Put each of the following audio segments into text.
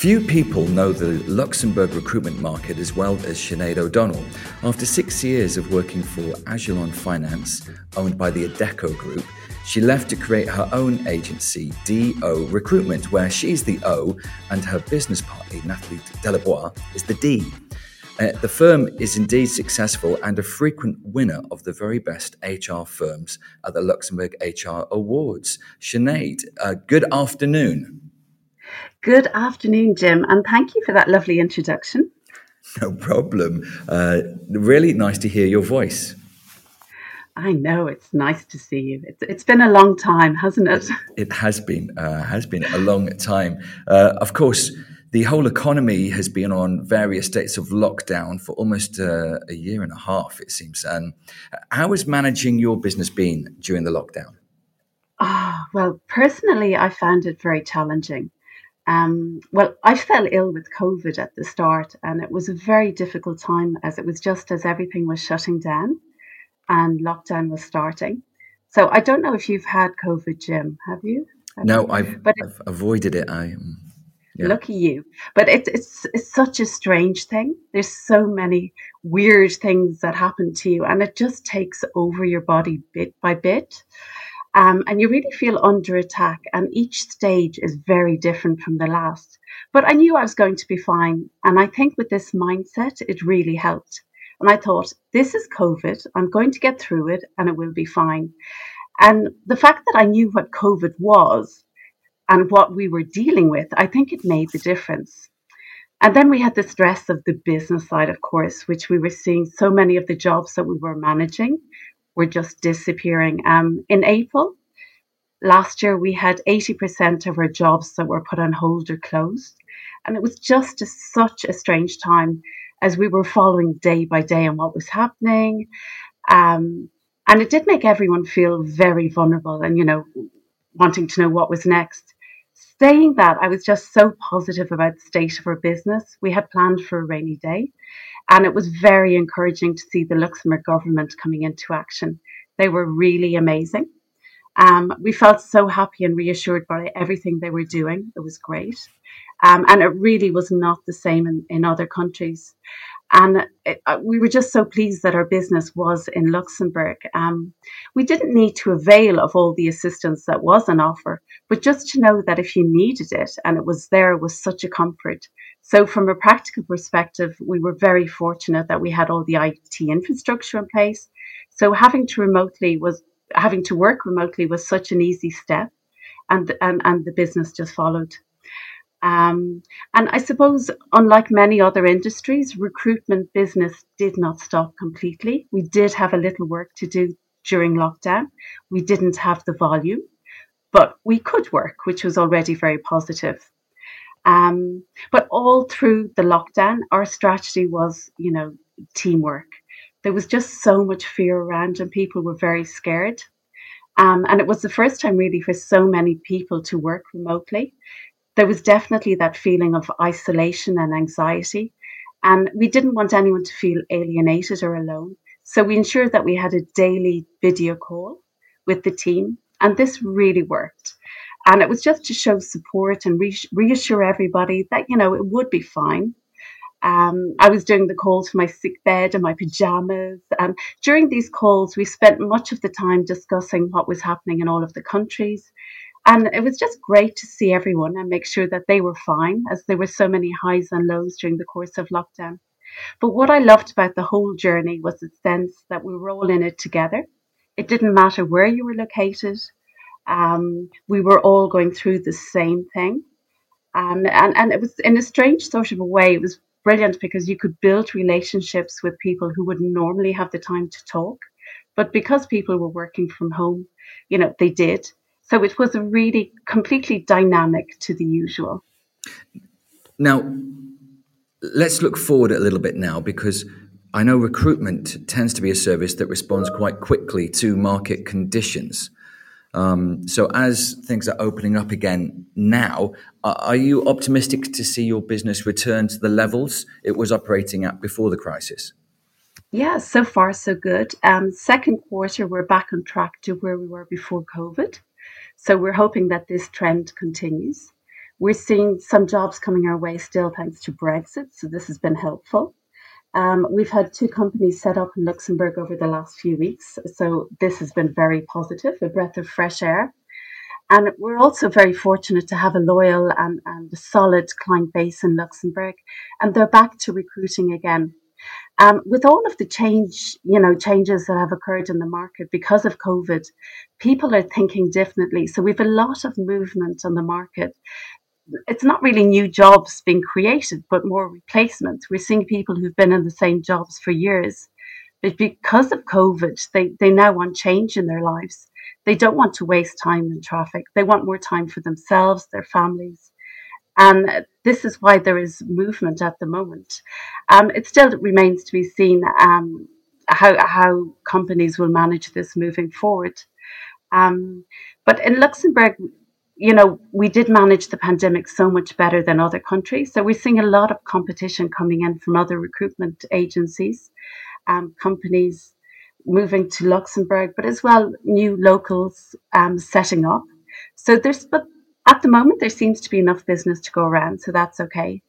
Few people know the Luxembourg recruitment market as well as Sinead O'Donnell. After six years of working for Ajilon Finance, owned by the Adecco Group, she left to create her own agency, DO Recruitment, where she's the O and her business partner, Nathalie Delebois, is the D. Uh, the firm is indeed successful and a frequent winner of the very best HR firms at the Luxembourg HR Awards. Sinead, uh, good afternoon. Good afternoon, Jim, and thank you for that lovely introduction. No problem. Uh, really nice to hear your voice. I know it's nice to see you. It's, it's been a long time, hasn't it? It has been. Uh, has been a long time. Uh, of course, the whole economy has been on various states of lockdown for almost uh, a year and a half, it seems. And how has managing your business been during the lockdown? Ah, oh, well, personally, I found it very challenging. Um, well, I fell ill with COVID at the start, and it was a very difficult time as it was just as everything was shutting down and lockdown was starting. So I don't know if you've had COVID, Jim. Have you? Have no, you? I've, but I've avoided it. I um, yeah. Lucky you. But it's it's it's such a strange thing. There's so many weird things that happen to you, and it just takes over your body bit by bit. Um, and you really feel under attack, and each stage is very different from the last. But I knew I was going to be fine, and I think with this mindset, it really helped. And I thought, this is COVID. I'm going to get through it, and it will be fine. And the fact that I knew what COVID was and what we were dealing with, I think it made the difference. And then we had the stress of the business side, of course, which we were seeing so many of the jobs that we were managing were just disappearing. Um, in April last year, we had 80% of our jobs that were put on hold or closed. And it was just a, such a strange time as we were following day by day on what was happening. Um, and it did make everyone feel very vulnerable and, you know, wanting to know what was next saying that, I was just so positive about the state of our business. We had planned for a rainy day, and it was very encouraging to see the Luxembourg government coming into action. They were really amazing. Um, we felt so happy and reassured by everything they were doing. It was great. Um, and it really was not the same in, in other countries. And it, uh, we were just so pleased that our business was in Luxembourg. Um, we didn't need to avail of all the assistance that was on offer, but just to know that if you needed it and it was there was such a comfort. So, from a practical perspective, we were very fortunate that we had all the IT infrastructure in place. So, having to remotely was having to work remotely was such an easy step, and and, and the business just followed. Um, and I suppose, unlike many other industries, recruitment business did not stop completely. We did have a little work to do during lockdown. We didn't have the volume, but we could work, which was already very positive. Um, but all through the lockdown, our strategy was, you know, teamwork. There was just so much fear around, and people were very scared. Um, and it was the first time, really, for so many people to work remotely there was definitely that feeling of isolation and anxiety. And we didn't want anyone to feel alienated or alone. So we ensured that we had a daily video call with the team. And this really worked. And it was just to show support and reassure everybody that, you know, it would be fine. Um, I was doing the calls from my sick bed and my pajamas. And during these calls, we spent much of the time discussing what was happening in all of the countries, and it was just great to see everyone and make sure that they were fine, as there were so many highs and lows during the course of lockdown. But what I loved about the whole journey was the sense that we were all in it together. It didn't matter where you were located, um, we were all going through the same thing. Um, and, and it was in a strange sort of a way, it was brilliant because you could build relationships with people who wouldn't normally have the time to talk. But because people were working from home, you know, they did. So it was really completely dynamic to the usual. Now, let's look forward a little bit now because I know recruitment tends to be a service that responds quite quickly to market conditions. Um, so, as things are opening up again now, are you optimistic to see your business return to the levels it was operating at before the crisis? Yeah, so far so good. Um, second quarter, we're back on track to where we were before COVID. So we're hoping that this trend continues. We're seeing some jobs coming our way still thanks to Brexit, so this has been helpful. Um, we've had two companies set up in Luxembourg over the last few weeks, so this has been very positive, a breath of fresh air. And we're also very fortunate to have a loyal and, and solid client base in Luxembourg, and they're back to recruiting again. Um, with all of the change, you know, changes that have occurred in the market because of COVID, people are thinking differently. So we've a lot of movement on the market. It's not really new jobs being created, but more replacements. We're seeing people who've been in the same jobs for years, but because of COVID, they, they now want change in their lives. They don't want to waste time in traffic. They want more time for themselves, their families. And this is why there is movement at the moment. Um, it still remains to be seen um, how, how companies will manage this moving forward. Um, but in Luxembourg, you know, we did manage the pandemic so much better than other countries. So we're seeing a lot of competition coming in from other recruitment agencies, um, companies moving to Luxembourg, but as well new locals um, setting up. So there's, but at the moment, there seems to be enough business to go around, so that's okay.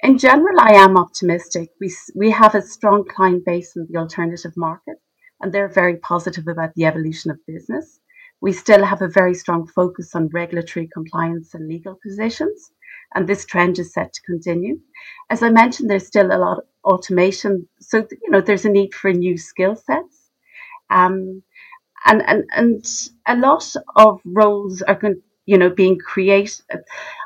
In general, I am optimistic. We, we have a strong client base in the alternative market, and they're very positive about the evolution of business. We still have a very strong focus on regulatory compliance and legal positions, and this trend is set to continue. As I mentioned, there's still a lot of automation, so you know there's a need for new skill sets, um, and and and a lot of roles are going you know, being creative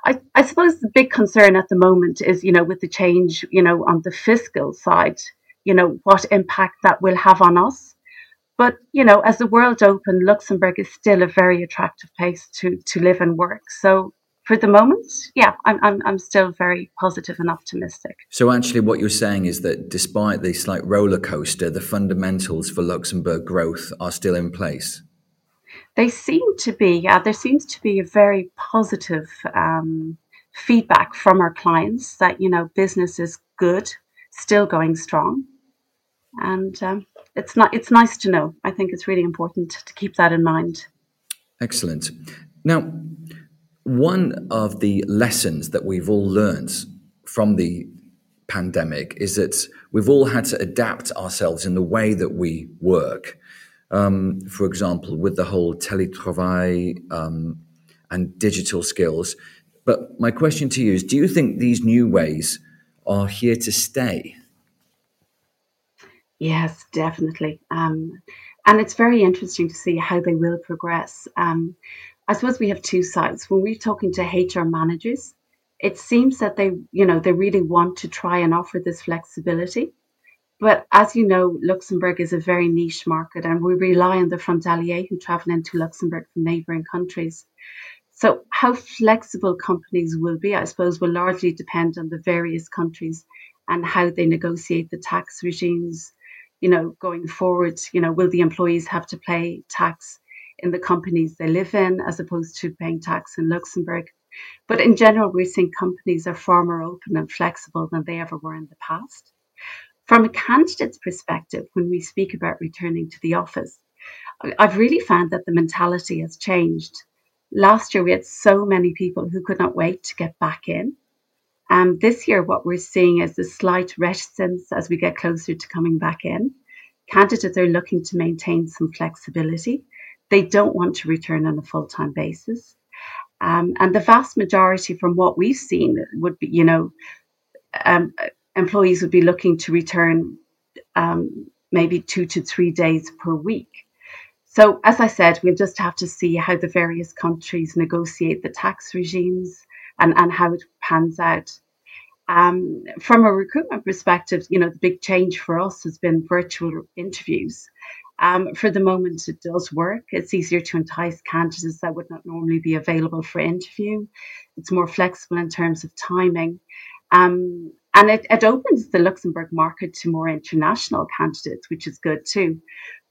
I, I suppose the big concern at the moment is, you know, with the change, you know, on the fiscal side, you know, what impact that will have on us. But, you know, as the world opened, Luxembourg is still a very attractive place to, to live and work. So for the moment, yeah, I'm, I'm, I'm still very positive and optimistic. So, actually, what you're saying is that despite the slight roller coaster, the fundamentals for Luxembourg growth are still in place they seem to be, yeah, there seems to be a very positive um, feedback from our clients that, you know, business is good, still going strong. And um, it's not, it's nice to know. I think it's really important to keep that in mind. Excellent. Now, one of the lessons that we've all learned from the pandemic is that we've all had to adapt ourselves in the way that we work um, for example, with the whole teletravail um, and digital skills. But my question to you is do you think these new ways are here to stay? Yes, definitely. Um, and it's very interesting to see how they will progress. Um, I suppose we have two sides. When we're talking to HR managers, it seems that they, you know, they really want to try and offer this flexibility. But as you know, Luxembourg is a very niche market and we rely on the frontalier who travel into Luxembourg from neighbouring countries. So, how flexible companies will be, I suppose, will largely depend on the various countries and how they negotiate the tax regimes. You know, going forward, you know, will the employees have to pay tax in the companies they live in as opposed to paying tax in Luxembourg? But in general, we're seeing companies are far more open and flexible than they ever were in the past. From a candidate's perspective, when we speak about returning to the office, I've really found that the mentality has changed. Last year, we had so many people who could not wait to get back in. Um, this year, what we're seeing is a slight reticence as we get closer to coming back in. Candidates are looking to maintain some flexibility. They don't want to return on a full time basis. Um, and the vast majority, from what we've seen, would be, you know, um, employees would be looking to return um, maybe two to three days per week. So, as I said, we'll just have to see how the various countries negotiate the tax regimes and, and how it pans out. Um, from a recruitment perspective, you know, the big change for us has been virtual interviews. Um, for the moment, it does work. It's easier to entice candidates that would not normally be available for interview. It's more flexible in terms of timing. Um, and it, it opens the Luxembourg market to more international candidates, which is good too.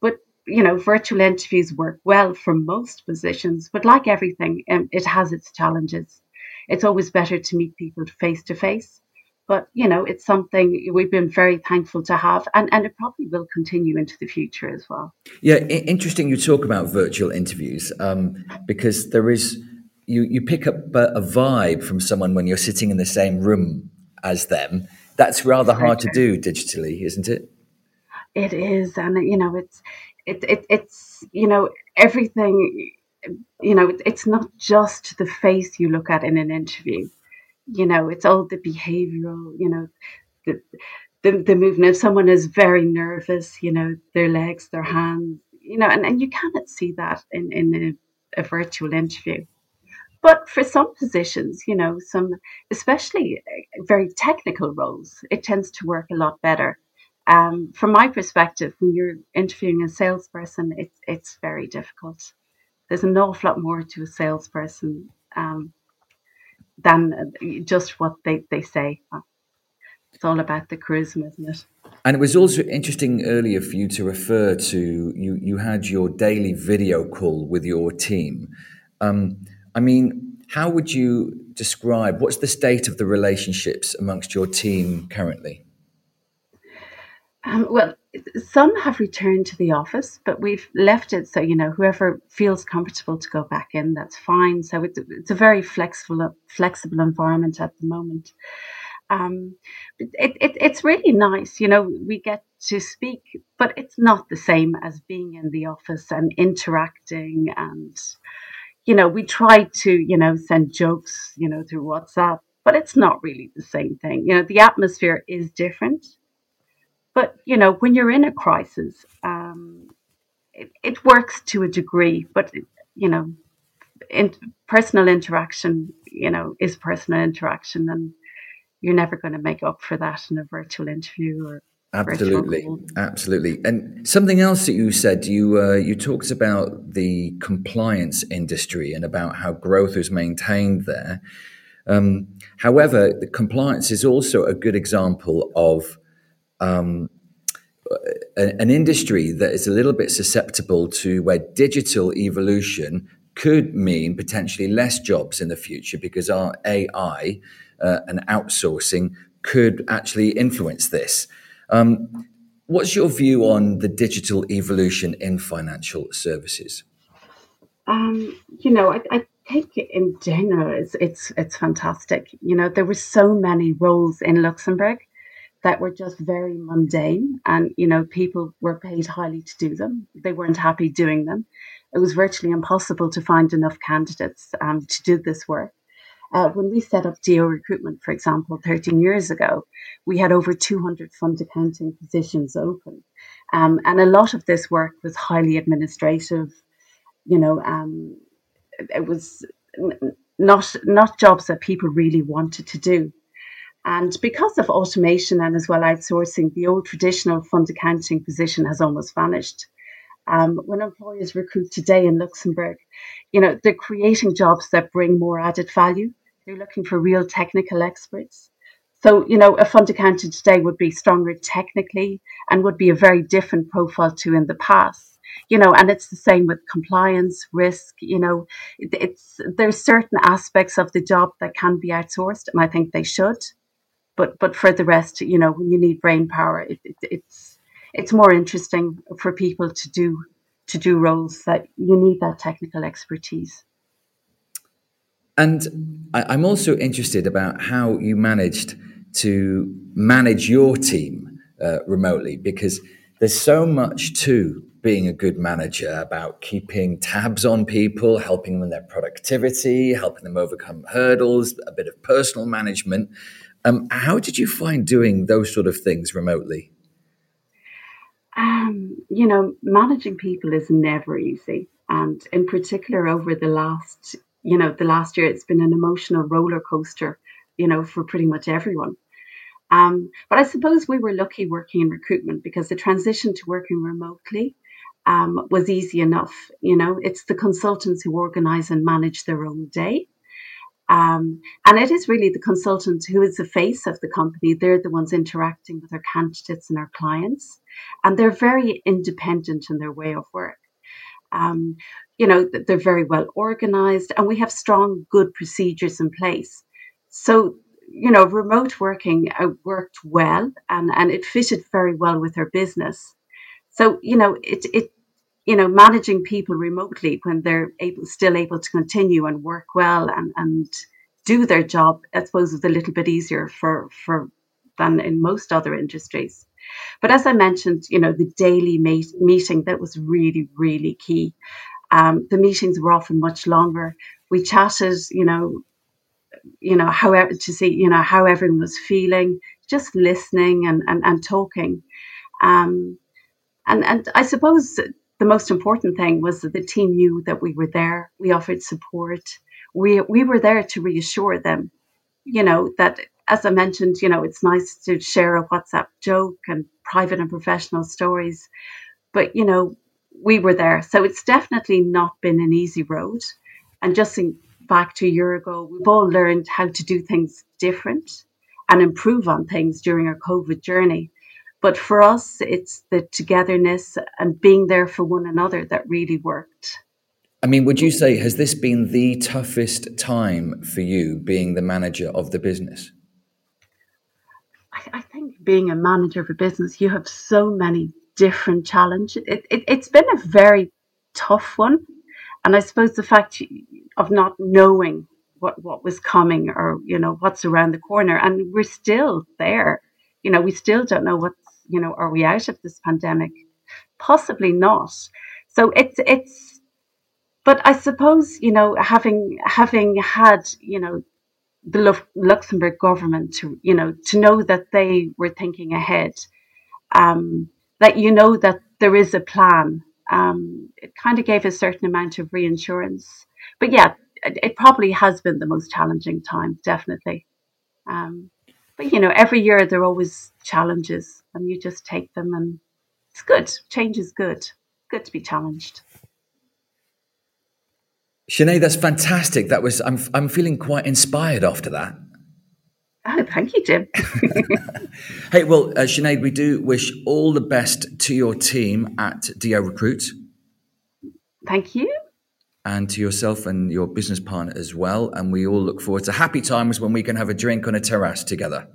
But you know, virtual interviews work well for most positions, but like everything, um, it has its challenges. It's always better to meet people face to face. But you know, it's something we've been very thankful to have, and, and it probably will continue into the future as well. Yeah, interesting. You talk about virtual interviews um, because there is you you pick up a, vibe from someone when you're sitting in the same room as them. That's rather hard to do digitally, isn't it? It is, and you know, it's it, it it's you know everything. You know, it's not just the face you look at in an interview. You know, it's all the behavioural. You know, the the, the movement. If someone is very nervous, you know, their legs, their hands, you know, and, and you cannot see that in, in a, a virtual interview. But for some positions, you know, some especially uh, very technical roles, it tends to work a lot better. Um, from my perspective, when you're interviewing a salesperson, it's it's very difficult. There's an awful lot more to a salesperson um, than uh, just what they, they say it's all about the charisma, isn't it? And it was also interesting earlier for you to refer to you. You had your daily video call with your team. Um, I mean, how would you describe what's the state of the relationships amongst your team currently? Um, well, some have returned to the office, but we've left it so you know whoever feels comfortable to go back in, that's fine. So it's, it's a very flexible, flexible environment at the moment um, it, it, it's really nice. You know, we get to speak, but it's not the same as being in the office and interacting. And, you know, we try to, you know, send jokes, you know, through WhatsApp, but it's not really the same thing. You know, the atmosphere is different. But, you know, when you're in a crisis, um, it, it works to a degree, but, you know, in, personal interaction, you know, is personal interaction. And, you're never going to make up for that in a virtual interview or absolutely. absolutely. And something else that you said you uh, you talked about the compliance industry and about how growth is maintained there. Um, however the compliance is also a good example of um, an industry that is a little bit susceptible to where digital evolution could mean potentially less jobs in the future because our AI uh, and outsourcing could actually influence this. Um, what's your view on the digital evolution in financial services? Um, you know, I, I, think in general it's, it's it's fantastic. You know, there were so many roles in Luxembourg that were just very mundane, and you know, people were paid highly to do them. They weren't happy doing them. It was virtually impossible to find enough candidates um, to do this work. Uh, when we set up DO recruitment, for example, 13 years ago, we had over 200 fund accounting positions open. Um, and a lot of this work was highly administrative. You know, um, it was not not jobs that people really wanted to do. And because of automation and as well outsourcing, the old traditional fund accounting position has almost vanished. Um, when employers recruit today in Luxembourg, you know, they're creating jobs that bring more added value. They're looking for real technical experts. So, you know, a fund accountant today would be stronger technically and would be a very different profile to in the past. You know, and it's the same with compliance, risk, you know, it, it's there's certain aspects of the job that can be outsourced, and I think they should. But but for the rest, you know, when you need brain power, it, it, it's it's more interesting for people to do to do roles that you need that technical expertise. And I, am also interested about how you managed to manage your team uh, remotely because there's so much to being a good manager about keeping tabs on people, helping them their productivity, helping them overcome hurdles, a bit of personal management. Um, how did you find doing those sort of things remotely? Um, you know, managing people is never easy. And in particular, over the last you know, the last year it's been an emotional roller coaster, you know, for pretty much everyone. Um, but I suppose we were lucky working in recruitment because the transition to working remotely um, was easy enough. You know, it's the consultants who organize and manage their own day. Um, and it is really the consultant who is the face of the company. They're the ones interacting with our candidates and our clients. And they're very independent in their way of work. Um, you know, they're very well organized and we have strong, good procedures in place. So, you know, remote working uh, worked well and, and it fitted very well with our business. So, you know, it, it, you know, managing people remotely when they're able, still able to continue and work well and, and do their job, I suppose, is a little bit easier for, for than in most other industries. But as I mentioned, you know, the daily meet, meeting that was really, really key. Um, the meetings were often much longer. We chatted, you know, you know, however to see, you know, how everyone was feeling, just listening and and, and talking. Um, and and I suppose the most important thing was that the team knew that we were there. We offered support. We we were there to reassure them, you know, that as I mentioned, you know, it's nice to share a WhatsApp joke and private and professional stories, but you know, we were there. So it's definitely not been an easy road. And just in, back to a year ago, we've all learned how to do things different and improve on things during our COVID journey. But for us, it's the togetherness and being there for one another that really worked. I mean, would you say, has this been the toughest time for you being the manager of the business? I, I think being a manager of a business, you have so many different challenges. It, it, it's been a very tough one. And I suppose the fact of not knowing what, what was coming or, you know, what's around the corner. And we're still there. You know, we still don't know what's, you know, are we out of this pandemic? Possibly not. So it's, it's, but I suppose, you know, having, having had, you know, the Luxembourg government to, you know, to know that they were thinking ahead, um, that you know that there is a plan. Um, it kind of gave a certain amount of reinsurance. But yeah, it, it probably has been the most challenging time, definitely. Um, but you know, every year there are always challenges, and you just take them, and it's good. Change is good. Good to be challenged. Sinead, that's fantastic. That was I'm I'm feeling quite inspired after that. Oh, thank you, Jim. hey, well, uh, Sinead, we do wish all the best to your team at DO Recruit. Thank you. And to yourself and your business partner as well. And we all look forward to happy times when we can have a drink on a terrace together.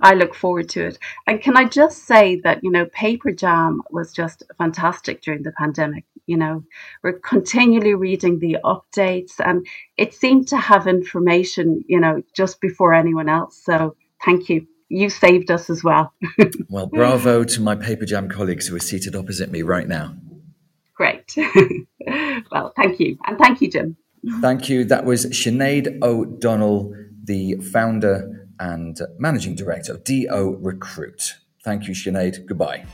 I look forward to it. And can I just say that, you know, Paperjam was just fantastic during the pandemic. You know, we're continually reading the updates and it seemed to have information, you know, just before anyone else. So thank you. You saved us as well. well, bravo to my Paperjam colleagues who are seated opposite me right now. Great. well, thank you. And thank you, Jim. Thank you. That was Sinead O'Donnell, the founder and Managing Director of DO Recruit. Thank you, Sinead. Goodbye.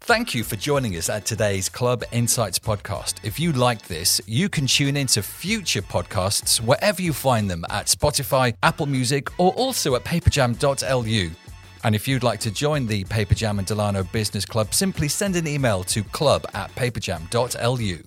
Thank you for joining us at today's Club Insights podcast. If you liked this, you can tune into future podcasts wherever you find them at Spotify, Apple Music, or also at paperjam.lu. And if you'd like to join the Paperjam and Delano Business Club, simply send an email to club at paperjam.lu.